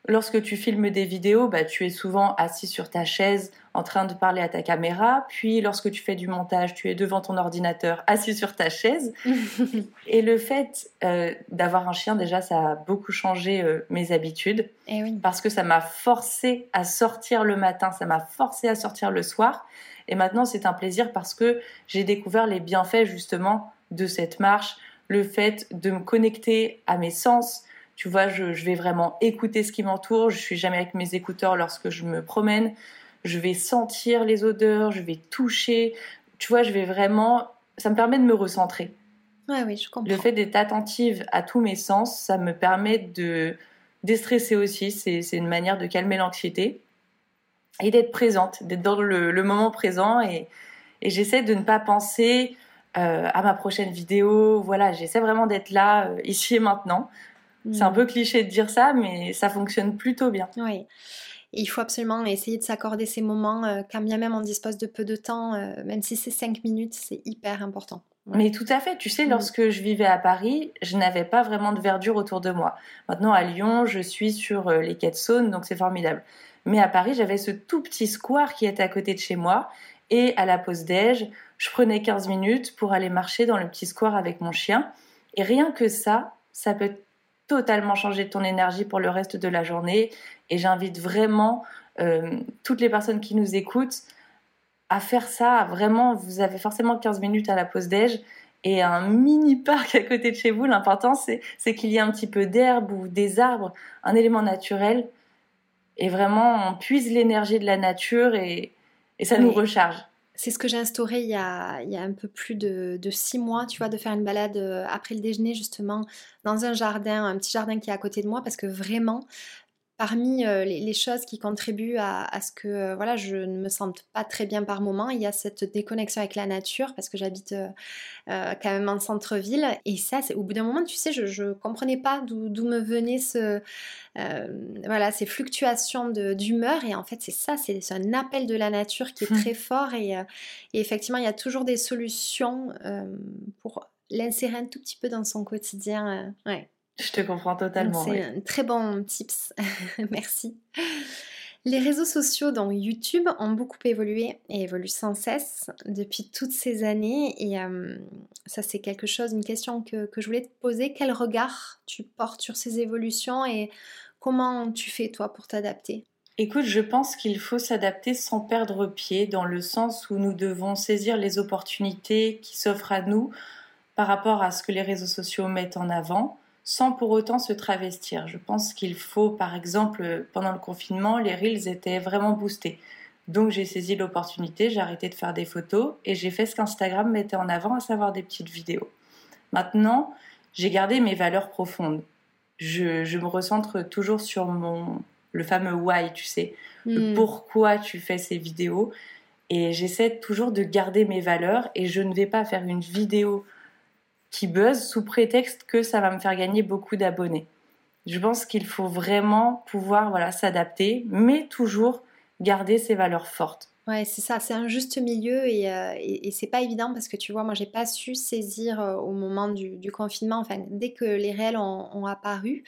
S2: lorsque tu filmes des vidéos, bah, tu es souvent assis sur ta chaise en train de parler à ta caméra. Puis lorsque tu fais du montage, tu es devant ton ordinateur assis sur ta chaise. et le fait euh, d'avoir un chien, déjà, ça a beaucoup changé euh, mes habitudes.
S1: Eh
S2: parce que ça m'a forcé à sortir le matin, ça m'a forcé à sortir le soir. Et maintenant, c'est un plaisir parce que j'ai découvert les bienfaits justement de cette marche, le fait de me connecter à mes sens. Tu vois, je, vais vraiment écouter ce qui m'entoure. Je suis jamais avec mes écouteurs lorsque je me promène. Je vais sentir les odeurs, je vais toucher. Tu vois, je vais vraiment. Ça me permet de me recentrer.
S1: Ouais, oui, je comprends.
S2: Le fait d'être attentive à tous mes sens, ça me permet de déstresser aussi. C'est une manière de calmer l'anxiété et d'être présente, d'être dans le, moment présent. Et, et j'essaie de ne pas penser euh, à ma prochaine vidéo. Voilà, j'essaie vraiment d'être là, euh, ici et maintenant. C'est un mm. peu cliché de dire ça, mais ça fonctionne plutôt bien.
S1: Oui. il faut absolument essayer de s'accorder ces moments, euh, quand bien même on dispose de peu de temps, même si c'est 5 minutes, c'est hyper important.
S2: Mais tout à fait, tu sais, mm. lorsque je vivais à Paris, je n'avais pas vraiment de verdure autour de moi. Maintenant, à Lyon, je suis sur les quais de Saône, donc c'est formidable. Mais à Paris, j'avais ce tout petit square qui était à côté de chez moi. Et à la pause déj, je prenais 15 minutes pour aller marcher dans le petit square avec mon chien. Et rien que ça, ça peut totalement changer ton énergie pour le reste de la journée. Et j'invite vraiment euh, toutes les personnes qui nous écoutent à faire ça. Vraiment, vous avez forcément 15 minutes à la pause déj et un mini parc à côté de chez vous. L'important, c'est qu'il y ait un petit peu d'herbe ou des arbres, un élément naturel. Et vraiment, on puise l'énergie de la nature et, ça nous recharge.
S1: C'est ce que j'ai instauré il y, a, un peu plus de, de, six mois, tu vois, de faire une balade euh, après le déjeuner, justement, dans un jardin, un petit jardin qui est à côté de moi, parce que vraiment, Parmi euh, les, choses qui contribuent à, ce que euh, voilà, je ne me sente pas très bien par moment, il y a cette déconnexion avec la nature parce que j'habite euh, quand même en centre-ville. Et ça, au bout d'un moment, tu sais, je ne comprenais pas d'où me venaient ce, voilà, ces fluctuations d'humeur. Et en fait, c'est ça, c'est un appel de la nature qui est mmh. très fort. Et, et, effectivement, il y a toujours des solutions pour l'insérer un tout petit peu dans son quotidien. ouais.
S2: Je te comprends totalement.
S1: C'est un très bon tips. Merci. Les réseaux sociaux, dans YouTube, ont beaucoup évolué et évoluent sans cesse depuis toutes ces années. Et euh, ça, c'est quelque chose, une question que, que, je voulais te poser. Quel regard tu portes sur ces évolutions et comment tu fais, toi, pour t'adapter?
S2: Écoute, je pense qu'il faut s'adapter sans perdre pied, dans le sens où nous devons saisir les opportunités qui s'offrent à nous par rapport à ce que les réseaux sociaux mettent en avant sans pour autant se travestir. Je pense qu'il faut, par exemple, pendant le confinement, les reels étaient vraiment boostés. Donc j'ai saisi l'opportunité, j'ai arrêté de faire des photos et j'ai fait ce qu'Instagram mettait en avant, à savoir des petites vidéos. Maintenant, j'ai gardé mes valeurs profondes. Je, me recentre toujours sur mon, le fameux why, tu sais, le hmm. pourquoi tu fais ces vidéos. Et j'essaie toujours de garder mes valeurs et je ne vais pas faire une vidéo qui buzz sous prétexte que ça va me faire gagner beaucoup d'abonnés. Je pense qu'il faut vraiment pouvoir voilà s'adapter, mais toujours garder ses valeurs fortes.
S1: Ouais, c'est ça, c'est un juste milieu et, euh, et, c'est pas évident parce que tu vois, moi j'ai pas su saisir euh, au moment du, confinement, enfin dès que les réels ont apparu,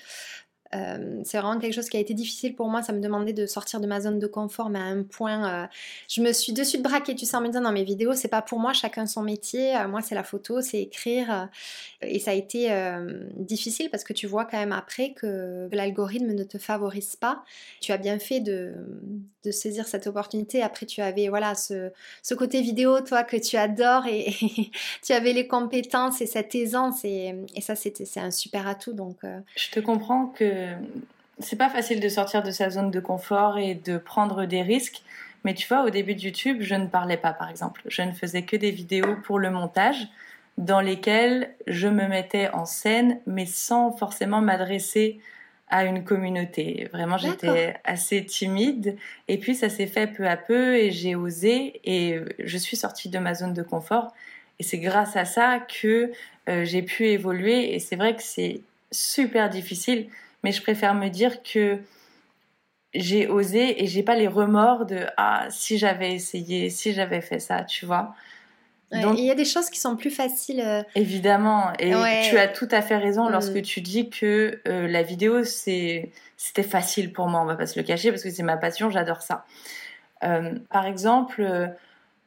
S1: euh, c'est vraiment quelque chose qui a été difficile pour moi. Ça me demandait de sortir de ma zone de confort, mais à un point, euh, je me suis de suite braquée, tu sais, en me disant, non, mes vidéos, c'est pas pour moi, chacun son métier. Euh, moi, c'est la photo, c'est écrire. et ça a été difficile parce que tu vois quand même après que l'algorithme ne te favorise pas. Tu as bien fait de, saisir cette opportunité. Après, tu avais, voilà, ce, côté vidéo, toi, que tu adores et, tu avais les compétences et cette aisance. Et, et ça, c'est un super atout. Donc,
S2: je te comprends que c'est pas facile de sortir de sa zone de confort et de prendre des risques. Mais tu vois, au début de YouTube, je ne parlais pas, par exemple. Je ne faisais que des vidéos pour le montage dans lesquelles je me mettais en scène, mais sans forcément m'adresser à une communauté. Vraiment, j'étais assez timide. Et puis, ça s'est fait peu à peu et j'ai osé et je suis sortie de ma zone de confort. Et c'est grâce à ça que euh, j'ai pu évoluer. Et c'est vrai que c'est super difficile, mais je préfère me dire que j'ai osé et j'ai pas les remords de ah si j'avais essayé, si j'avais fait ça, tu vois.
S1: Donc, il y a des choses qui sont plus faciles. Euh,
S2: évidemment, et tu as tout à fait raison mm. lorsque tu dis que euh, la vidéo c'est c'était facile pour moi, on va pas se le cacher parce que c'est ma passion, j'adore ça. Euh, par exemple,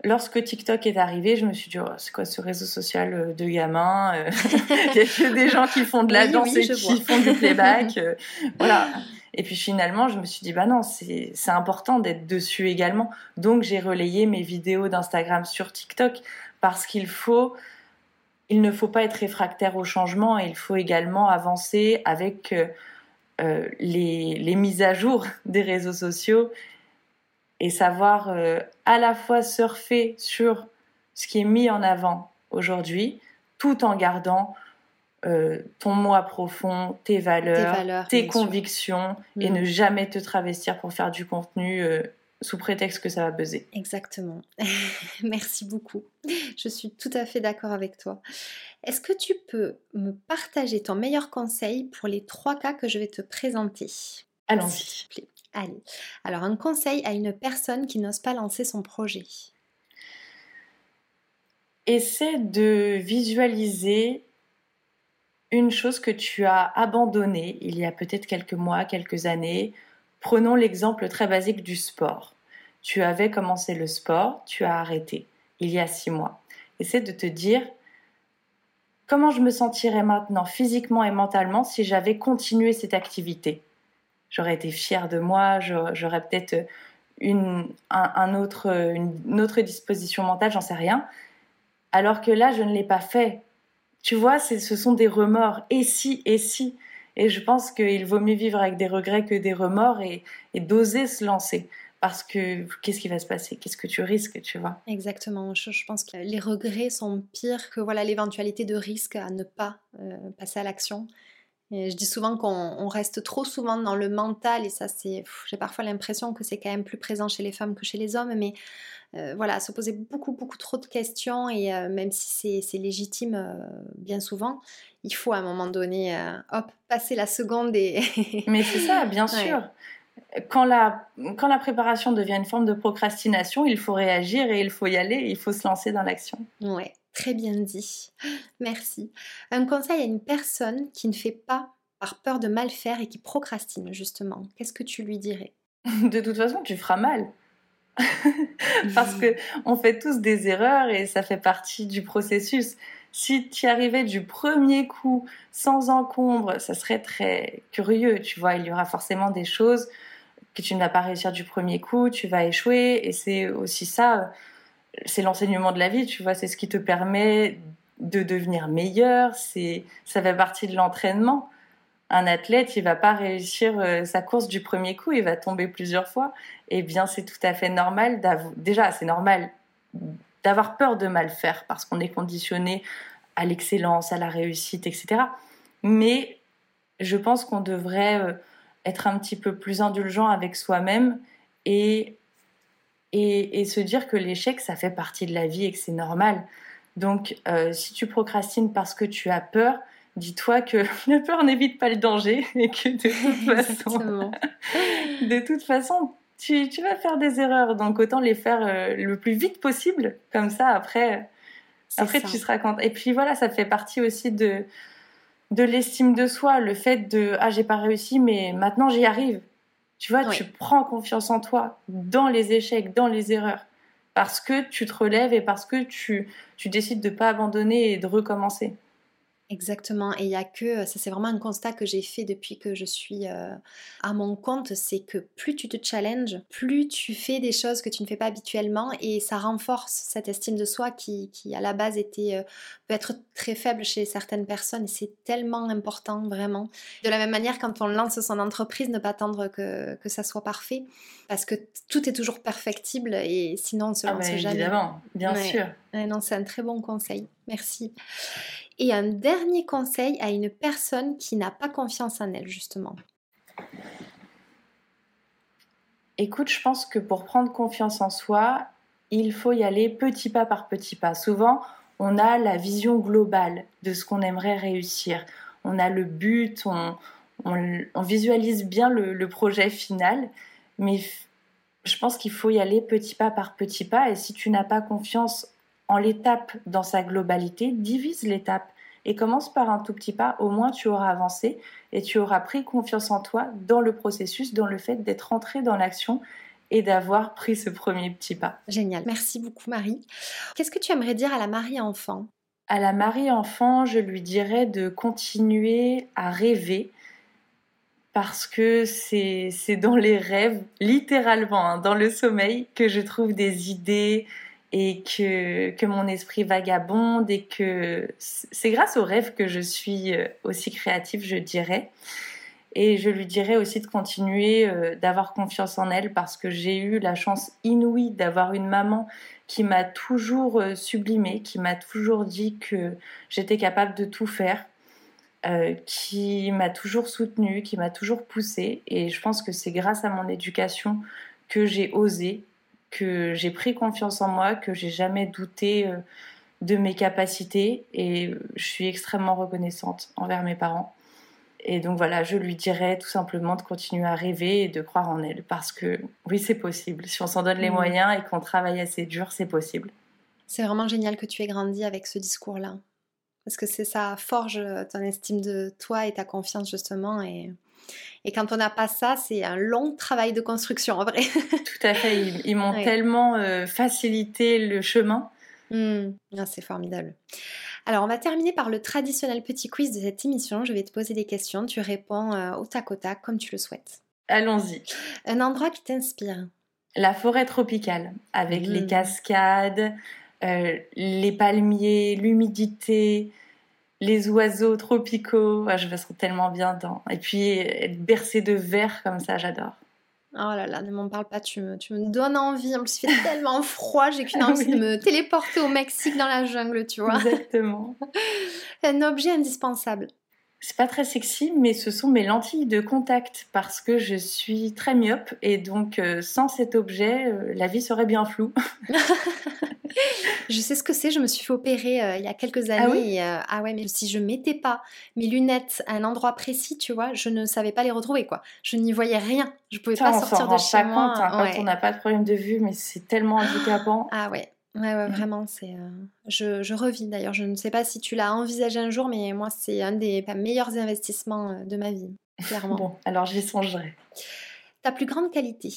S2: lorsque TikTok est arrivé, je me suis dit oh, c'est quoi ce réseau social de gamins Il y a que des gens qui font de la danse et qui font du playback, voilà. Et puis finalement, je me suis dit, bah non, c'est important d'être dessus également. Donc j'ai relayé mes vidéos d'Instagram sur TikTok parce qu'il faut, il ne faut pas être réfractaire au changement et il faut également avancer avec euh, euh, les, mises à jour des réseaux sociaux et savoir euh, à la fois surfer sur ce qui est mis en avant aujourd'hui tout en gardant ton moi profond, tes valeurs, tes, convictions et mm. ne jamais te travestir pour faire du contenu sous prétexte que ça va buzzer.
S1: Exactement. Merci beaucoup. Je suis tout à fait d'accord avec toi. Est-ce que tu peux me partager ton meilleur conseil pour les trois cas que je vais te présenter?
S2: Allons-y.
S1: Allez. Alors, un conseil à une personne qui n'ose pas lancer son projet.
S2: Essaie de visualiser une chose que tu as abandonnée il y a peut-être quelques mois, quelques années, Prenons l'exemple très basique du sport. Tu avais commencé le sport, tu as arrêté il y a six mois. Essaie de te dire comment je me sentirais maintenant physiquement et mentalement si j'avais continué cette activité? J'aurais été fière de moi, j'aurais peut-être une, un, autre, une autre disposition mentale, j'en sais rien. Alors que là, je ne l'ai pas fait. Tu vois, ce sont des remords. Et si, et si? Et je pense qu'il vaut mieux vivre avec des regrets que des remords et, d'oser se lancer. Parce que qu'est-ce qui va se passer? Qu'est-ce que tu risques, tu vois?
S1: Exactement. Je, pense que les regrets sont pires que voilà l'éventualité de risque à ne pas euh, passer à l'action. Je dis souvent qu'on reste trop souvent dans le mental et ça c'est, j'ai parfois l'impression que c'est quand même plus présent chez les femmes que chez les hommes, mais euh, voilà, se poser beaucoup beaucoup trop de questions et euh, même si c'est légitime bien souvent, il faut à un moment donné, euh, hop, passer la seconde et...
S2: Mais c'est ça, bien sûr. Quand la, quand la préparation devient une forme de procrastination, il faut réagir et il faut y aller, il faut se lancer dans l'action.
S1: Ouais, très bien dit. Merci. Un conseil à une personne qui ne fait pas par peur de mal faire et qui procrastine, justement. Qu'est-ce que tu lui dirais?
S2: De toute façon, tu feras mal. Parce que on fait tous des erreurs et ça fait partie du processus si tu arrivais du premier coup sans encombre, ça serait très curieux, tu vois. Il y aura forcément des choses que tu ne vas pas réussir du premier coup, tu vas échouer, et c'est aussi ça, c'est l'enseignement de la vie, tu vois. C'est ce qui te permet de devenir meilleur, c'est ça fait partie de l'entraînement. Un athlète, il va pas réussir euh, sa course du premier coup, il va tomber plusieurs fois. Eh bien, c'est tout à fait normal. Déjà, c'est normal d'avoir peur de mal faire parce qu'on est conditionné à l'excellence, à la réussite, etc. Mais je pense qu'on devrait euh, être un petit peu plus indulgent avec soi-même et, et, se dire que l'échec, ça fait partie de la vie et que c'est normal. Donc, euh, si tu procrastines parce que tu as peur, dis-toi que la peur n'évite pas le danger et que de toute façon, de toute façon tu, vas faire des erreurs, donc autant les faire euh, le plus vite possible, comme ça après, après tu seras content. Et puis voilà, ça fait partie aussi de, de l'estime de soi, le fait de ah j'ai pas réussi, mais maintenant j'y arrive. Tu vois, tu prends confiance en toi dans les échecs, dans les erreurs, parce que tu te relèves et parce que tu, tu décides de pas abandonner et de recommencer.
S1: Exactement. Et il y a que, ça c'est vraiment un constat que j'ai fait depuis que je suis euh, à mon compte, c'est que plus tu te challenges, plus tu fais des choses que tu ne fais pas habituellement et ça renforce cette estime de soi qui, qui à la base était euh, peut être très faible chez certaines personnes et c'est tellement important vraiment. De la même manière, quand on lance son entreprise, ne pas attendre que, que ça soit parfait parce que tout est toujours perfectible et sinon on se ah lance
S2: ben,
S1: jamais.
S2: Évidemment, bien sûr.
S1: non, c'est un très bon conseil. Merci. Et un dernier conseil à une personne qui n'a pas confiance en elle, justement.
S2: Écoute, je pense que pour prendre confiance en soi, il faut y aller petit pas par petit pas. Souvent, on a la vision globale de ce qu'on aimerait réussir. On a le but, on, visualise bien le, projet final, mais je pense qu'il faut y aller petit pas par petit pas. Et si tu n'as pas confiance en l'étape dans sa globalité, divise l'étape et commence par un tout petit pas. Au moins, tu auras avancé et tu auras pris confiance en toi dans le processus, dans le fait d'être entré dans l'action et d'avoir pris ce premier petit pas.
S1: Génial. Merci beaucoup, Marie. Qu'est-ce que tu aimerais dire à la Marie-enfant?
S2: À la Marie-enfant, je lui dirais de continuer à rêver parce que c'est dans les rêves, littéralement, hein, dans le sommeil, que je trouve des idées, et que, que mon esprit vagabonde et que c'est grâce aux rêves que je suis euh, aussi créative, je dirais. Et je lui dirais aussi de continuer euh, d'avoir confiance en elle parce que j'ai eu la chance inouïe d'avoir une maman qui m'a toujours euh, sublimée, qui m'a toujours dit que j'étais capable de tout faire, qui m'a toujours soutenue, qui m'a toujours poussée. Et je pense que c'est grâce à mon éducation que j'ai osé, que j'ai pris confiance en moi, que j'ai jamais douté euh, de mes capacités et je suis extrêmement reconnaissante envers mes parents. Et donc voilà, je lui dirais tout simplement de continuer à rêver et de croire en elle parce que oui, c'est possible. Si on s'en donne les mmh. moyens et qu'on travaille assez dur, c'est possible.
S1: C'est vraiment génial que tu aies grandi avec ce discours-là. Parce que c'est ça forge ton estime de toi et ta confiance justement et et quand on n'a pas ça, c'est un long travail de construction en vrai.
S2: Tout à fait. Ils, m'ont tellement euh, facilité le chemin.
S1: Mmh. Ah, c'est formidable. Alors, on va terminer par le traditionnel petit quiz de cette émission. Je vais te poser des questions. Tu réponds euh, au tac au tac comme tu le souhaites.
S2: Allons-y.
S1: Un endroit qui t'inspire
S2: La forêt tropicale, avec les mmh. cascades, euh, les palmiers, l'humidité, les oiseaux tropicaux. je me sens tellement bien dans. Et puis être bercé de verre comme ça, j'adore.
S1: Oh là là, ne m'en parle pas, tu me, tu me donnes envie. En plus, il fait tellement froid, j'ai qu'une envie de me téléporter au Mexique dans la jungle, tu vois.
S2: Exactement.
S1: Un objet indispensable.
S2: C'est pas très sexy, mais ce sont mes lentilles de contact parce que je suis très myope et donc euh, sans cet objet, euh, la vie serait bien floue.
S1: je sais ce que c'est, je me suis fait opérer euh, il y a quelques ah années. Ah, ouais, mais si je mettais pas mes lunettes à un endroit précis, tu vois, je ne savais pas les retrouver quoi. Je n'y voyais rien, je pouvais pas sortir de chez moi.
S2: Compte, hein, Quand on n'a pas de problème de vue, mais c'est tellement handicapant.
S1: Ah ouais. Ouais, ouais, vraiment, c'est. Euh, je, je, revis d'ailleurs. Je ne sais pas si tu l'as envisagé un jour, mais moi, c'est un des meilleurs investissements euh, de ma vie, clairement.
S2: bon, alors j'y songerai.
S1: Ta plus grande qualité?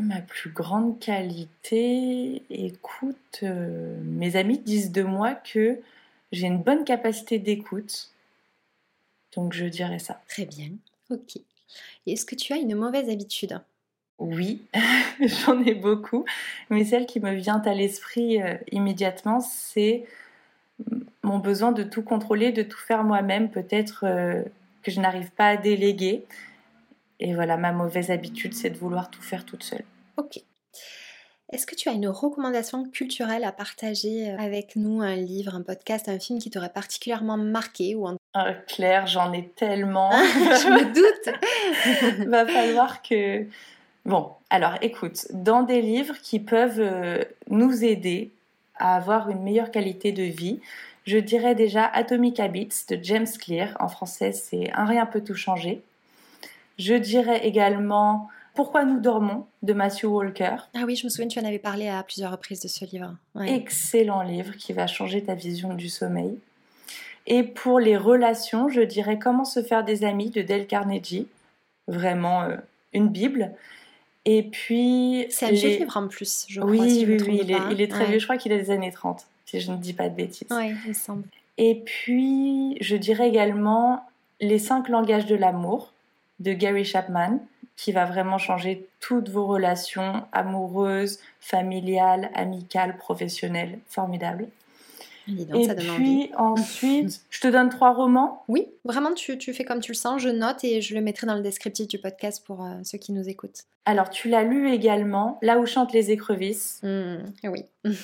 S2: Ma plus grande qualité, écoute, euh, mes amis disent de moi que j'ai une bonne capacité d'écoute. Donc je dirais ça.
S1: Très bien, ok. Est-ce que tu as une mauvaise habitude?
S2: Oui, j'en ai beaucoup, mais celle qui me vient à l'esprit euh, immédiatement, c'est mon besoin de tout contrôler, de tout faire moi-même, peut-être euh, que je n'arrive pas à déléguer. Et voilà, ma mauvaise habitude, c'est de vouloir tout faire toute seule.
S1: Ok. Est-ce que tu as une recommandation culturelle à partager euh, avec nous, un livre, un podcast, un film qui t'aurait particulièrement marqué ou
S2: Claire, j'en ai tellement.
S1: je me doute.
S2: Va falloir que Bon, alors écoute, dans des livres qui peuvent euh, nous aider à avoir une meilleure qualité de vie, je dirais déjà Atomic Habits de James Clear. En français, c'est Un rien peut tout changer. Je dirais également Pourquoi nous dormons de Matthew Walker.
S1: Ah oui, je me souviens, tu en avais parlé à plusieurs reprises de ce livre.
S2: Excellent livre qui va changer ta vision du sommeil. Et pour les relations, je dirais Comment se faire des amis de Dale Carnegie. Vraiment euh, une Bible. Et puis.
S1: C'est un vieux livre en plus, je
S2: crois. Oui, oui, oui, il est, très vieux. Je crois qu'il est des années 30, si je ne dis pas de bêtises.
S1: Oui, il semble.
S2: Et puis, je dirais également Les cinq langages de l'amour de Gary Chapman, qui va vraiment changer toutes vos relations amoureuses, familiales, amicales, professionnelles. Formidable et puis ensuite, je te donne trois romans.
S1: Oui, vraiment, tu, tu, fais comme tu le sens. Je note et je le mettrai dans le descriptif du podcast pour euh, ceux qui nous écoutent.
S2: Alors, tu l'as lu également, Là où chantent les écrevisses.
S1: Mmh, oui.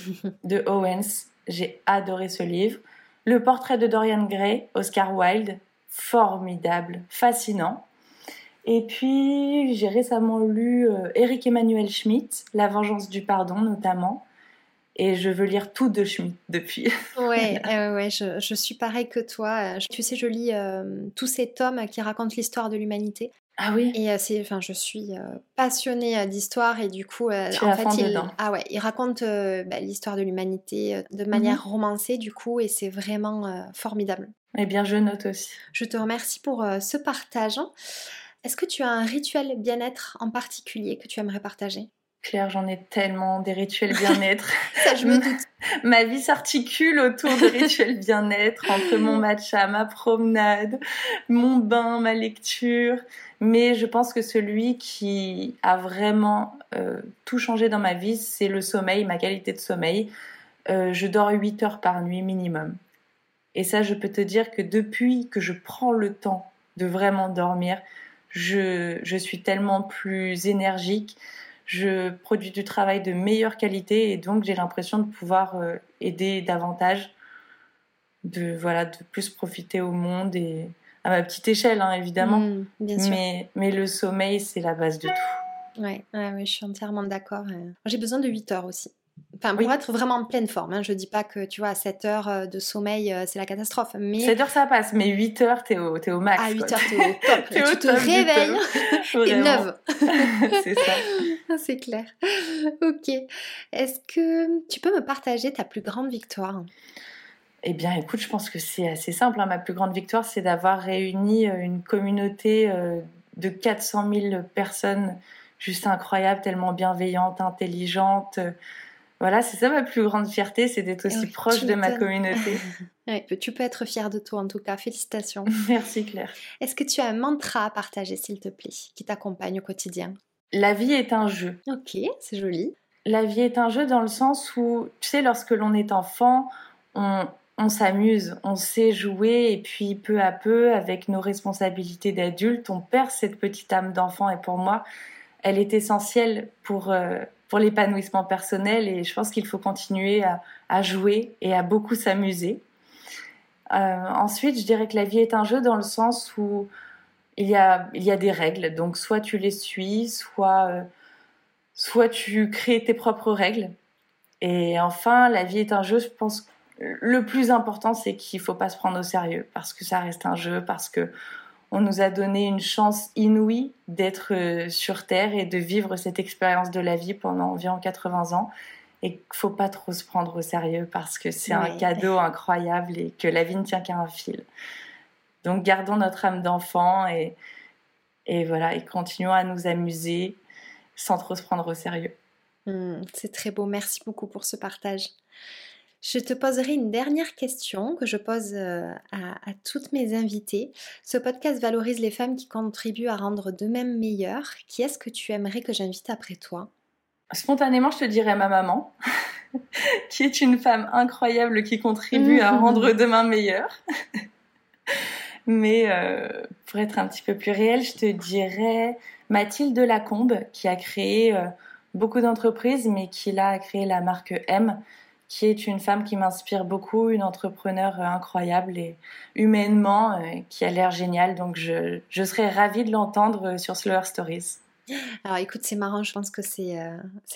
S2: de Owens. J'ai adoré ce livre. Le portrait de Dorian Gray, Oscar Wilde. Formidable, fascinant. Et puis, j'ai récemment lu Eric Emmanuel Schmitt, La vengeance du pardon notamment. Et je veux lire tout de Schmitt depuis.
S1: ouais, ouais je, je, suis pareil que toi. Tu sais, je lis tous ces tomes qui racontent l'histoire de l'humanité.
S2: Ah oui.
S1: Et c'est, enfin, je suis passionnée d'histoire et du coup, en
S2: fait,
S1: il, ah ouais, il raconte bah, l'histoire de l'humanité de mmh manière romancée du coup, et c'est vraiment formidable.
S2: Eh bien, je note aussi.
S1: Je te remercie pour ce partage. Est-ce que tu as un rituel bien-être en particulier que tu aimerais partager?
S2: Claire, j'en ai tellement des rituels bien-être.
S1: Ça, je me doute.
S2: ma vie s'articule autour de rituels bien-être, entre mon matcha, ma promenade, mon bain, ma lecture. Mais je pense que celui qui a vraiment euh, tout changé dans ma vie, c'est le sommeil, ma qualité de sommeil. Euh, je dors 8 heures par nuit minimum. Et ça, je peux te dire que depuis que je prends le temps de vraiment dormir, je, je suis tellement plus énergique je produis du travail de meilleure qualité et donc j'ai l'impression de pouvoir euh, aider davantage, de voilà, de plus profiter au monde et à ma petite échelle hein, évidemment. Mmh, mais, mais le sommeil c'est la base de tout.
S1: Ouais, ouais, je suis entièrement d'accord. J'ai besoin de 8 heures aussi. Enfin, pour être vraiment en pleine forme. Hein. Je dis pas que, tu vois, à 7 heures euh, de sommeil, euh, c'est la catastrophe. Mais...
S2: 7 heures, ça passe, mais 8 heures, t'es au, es au max.
S1: À 8 heures, t'es au top. tu te réveilles, t'es neuve.
S2: c'est ça.
S1: c'est clair. Ok. Est-ce que tu peux me partager ta plus grande victoire?
S2: Eh bien, écoute, je pense que c'est assez simple. Hein. Ma plus grande victoire, c'est d'avoir réuni euh, une communauté de 400 000 personnes juste incroyables, tellement bienveillantes, intelligentes, voilà, c'est ça ma plus grande fierté, c'est d'être aussi proche de ma communauté.
S1: tu peux être fière de toi en tout cas, félicitations.
S2: Merci Claire.
S1: Est-ce que tu as un mantra à partager s'il te plaît, qui t'accompagne au quotidien?
S2: La vie est un jeu.
S1: Ok, c'est joli.
S2: La vie est un jeu dans le sens où, tu sais, lorsque l'on est enfant, on, on s'amuse, on sait jouer et puis peu à peu, avec nos responsabilités d'adulte, on perd cette petite âme d'enfant et pour moi, elle est essentielle pour... Euh, pour l'épanouissement personnel et je pense qu'il faut continuer à, jouer et à beaucoup s'amuser. Euh, ensuite, je dirais que la vie est un jeu dans le sens où il y a, il y a des règles. Donc, soit tu les suis, soit, euh, soit tu crées tes propres règles. Et enfin, la vie est un jeu, je pense. Le plus important, c'est qu'il ne faut pas se prendre au sérieux parce que ça reste un jeu, parce que on nous a donné une chance inouïe d'être euh, sur Terre et de vivre cette expérience de la vie pendant environ 80 ans. Et qu'il faut pas trop se prendre au sérieux parce que c'est un cadeau incroyable et que la vie ne tient qu'à un fil. Donc gardons notre âme d'enfant et, et voilà, et continuons à nous amuser sans trop se prendre au sérieux.
S1: Mmh, c'est très beau, merci beaucoup pour ce partage. Je te poserai une dernière question que je pose euh, à, toutes mes invités. Ce podcast valorise les femmes qui contribuent à rendre d'eux-mêmes meilleures. Qui est-ce que tu aimerais que j'invite après toi?
S2: Spontanément, je te dirais ma maman, qui est une femme incroyable qui contribue à rendre demain meilleures. Mais euh, pour être un petit peu plus réel, je te dirais Mathilde Lacombe, qui a créé euh, beaucoup d'entreprises, mais qui a créé la marque M, qui est une femme qui m'inspire beaucoup, une entrepreneur euh, incroyable et humainement euh, qui a l'air géniale. Donc je, je serais ravie de l'entendre euh, sur Slower Stories.
S1: Alors écoute, c'est marrant, je pense que c'est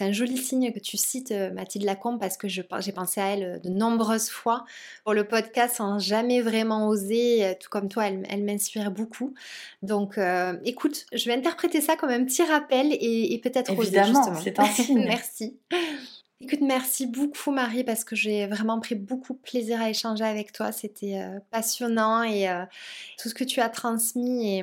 S1: un joli signe que tu cites Mathilde Lacombe parce que j'ai pensé à elle de nombreuses fois pour le podcast sans jamais vraiment oser, tout comme toi, elle, elle m'inspire beaucoup. Donc écoute, je vais interpréter ça comme un petit rappel et, et peut-être
S2: oser justement. c'est un signe.
S1: Merci. Écoute, merci beaucoup Marie parce que j'ai vraiment pris beaucoup de plaisir à échanger avec toi. C'était euh, passionnant et euh, tout ce que tu as transmis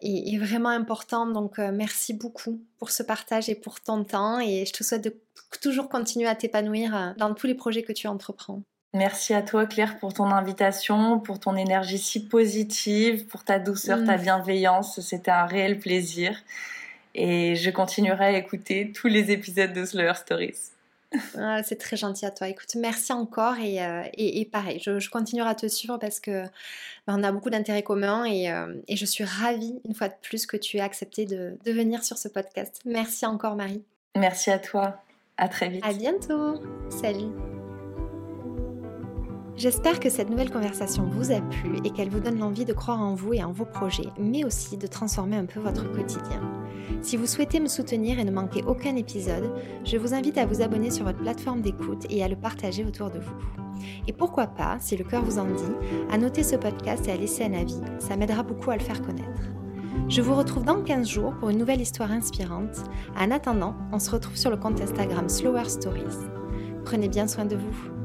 S1: est, vraiment important. Donc euh, merci beaucoup pour ce partage et pour ton temps et je te souhaite de toujours continuer à t'épanouir dans tous les projets que tu entreprends.
S2: Merci à toi Claire pour ton invitation, pour ton énergie si positive, pour ta douceur, ta mmh. bienveillance. C'était un réel plaisir et je continuerai à écouter tous les épisodes de Slower Stories.
S1: Ah, c'est très gentil à toi. Écoute, merci encore et, euh, pareil, je, continuerai à te suivre parce que ben, on a beaucoup d'intérêts communs euh, et, je suis ravie une fois de plus que tu aies accepté de, de venir sur ce podcast. Merci encore Marie.
S2: Merci à toi. À très vite.
S1: À bientôt. Salut. J'espère que cette nouvelle conversation vous a plu et qu'elle vous donne l'envie de croire en vous et en vos projets, mais aussi de transformer un peu votre quotidien. Si vous souhaitez me soutenir et ne manquer aucun épisode, je vous invite à vous abonner sur votre plateforme d'écoute et à le partager autour de vous. Et pourquoi pas, si le cœur vous en dit, à noter ce podcast et à laisser un avis, ça m'aidera beaucoup à le faire connaître. Je vous retrouve dans 15 jours pour une nouvelle histoire inspirante. En attendant, on se retrouve sur le compte Instagram Slower Stories. Prenez bien soin de vous.